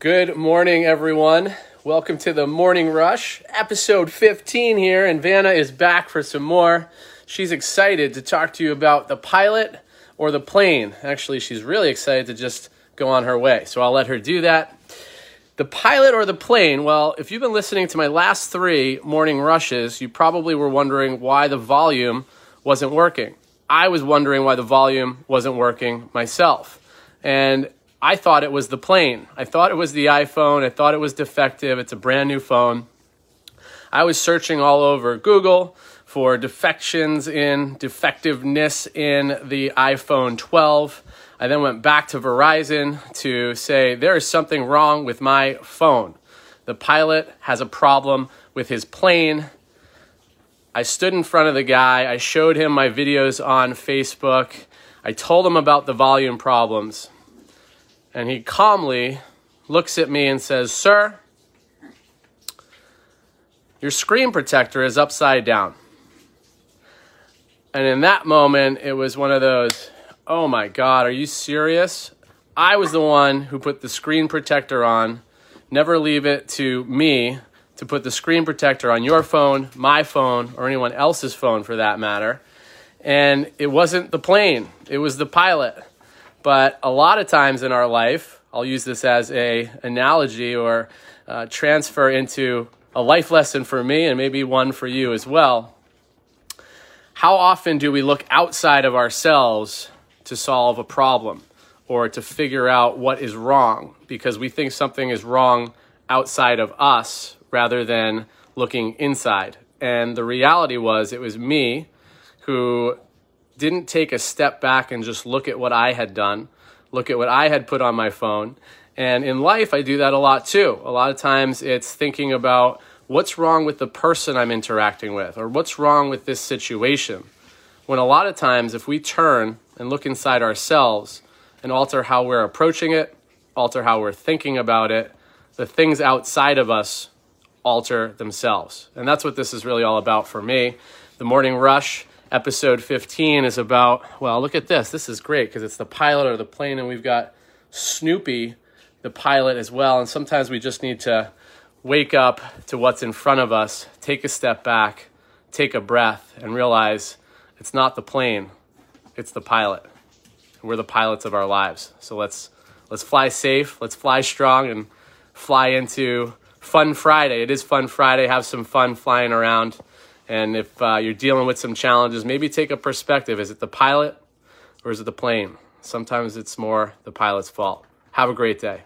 Good morning, everyone. Welcome to the Morning Rush, episode 15 here, and Vanna is back for some more. She's excited to talk to you about the pilot or the plane. Actually, she's really excited to just go on her way, so I'll let her do that. The pilot or the plane? Well, if you've been listening to my last three morning rushes, you probably were wondering why the volume wasn't working. I was wondering why the volume wasn't working myself. And I thought it was the plane. I thought it was the iPhone. I thought it was defective. It's a brand new phone. I was searching all over Google for defections in, defectiveness in the iPhone 12. I then went back to Verizon to say, there is something wrong with my phone. The pilot has a problem with his plane. I stood in front of the guy. I showed him my videos on Facebook. I told him about the volume problems. And he calmly looks at me and says, Sir, your screen protector is upside down. And in that moment, it was one of those, oh my God, are you serious? I was the one who put the screen protector on. Never leave it to me to put the screen protector on your phone, my phone, or anyone else's phone for that matter. And it wasn't the plane, it was the pilot. But a lot of times in our life, I'll use this as a analogy or uh, transfer into a life lesson for me and maybe one for you as well. How often do we look outside of ourselves to solve a problem or to figure out what is wrong because we think something is wrong outside of us rather than looking inside? And the reality was, it was me who didn't take a step back and just look at what I had done, look at what I had put on my phone. And in life, I do that a lot too. A lot of times it's thinking about what's wrong with the person I'm interacting with or what's wrong with this situation. When a lot of times, if we turn and look inside ourselves and alter how we're approaching it, alter how we're thinking about it, the things outside of us alter themselves. And that's what this is really all about for me. The morning rush episode 15 is about, well, look at this. This is great because it's the pilot or the plane, and we've got Snoopy, the pilot, as well. And sometimes we just need to wake up to what's in front of us, take a step back, take a breath, and realize it's not the plane, it's the pilot. We're the pilots of our lives. So let's let's fly safe, let's fly strong, and fly into Fun Friday. It is Fun Friday. Have some fun flying around. And if uh, you're dealing with some challenges, maybe take a perspective. Is it the pilot or is it the plane? Sometimes it's more the pilot's fault. Have a great day.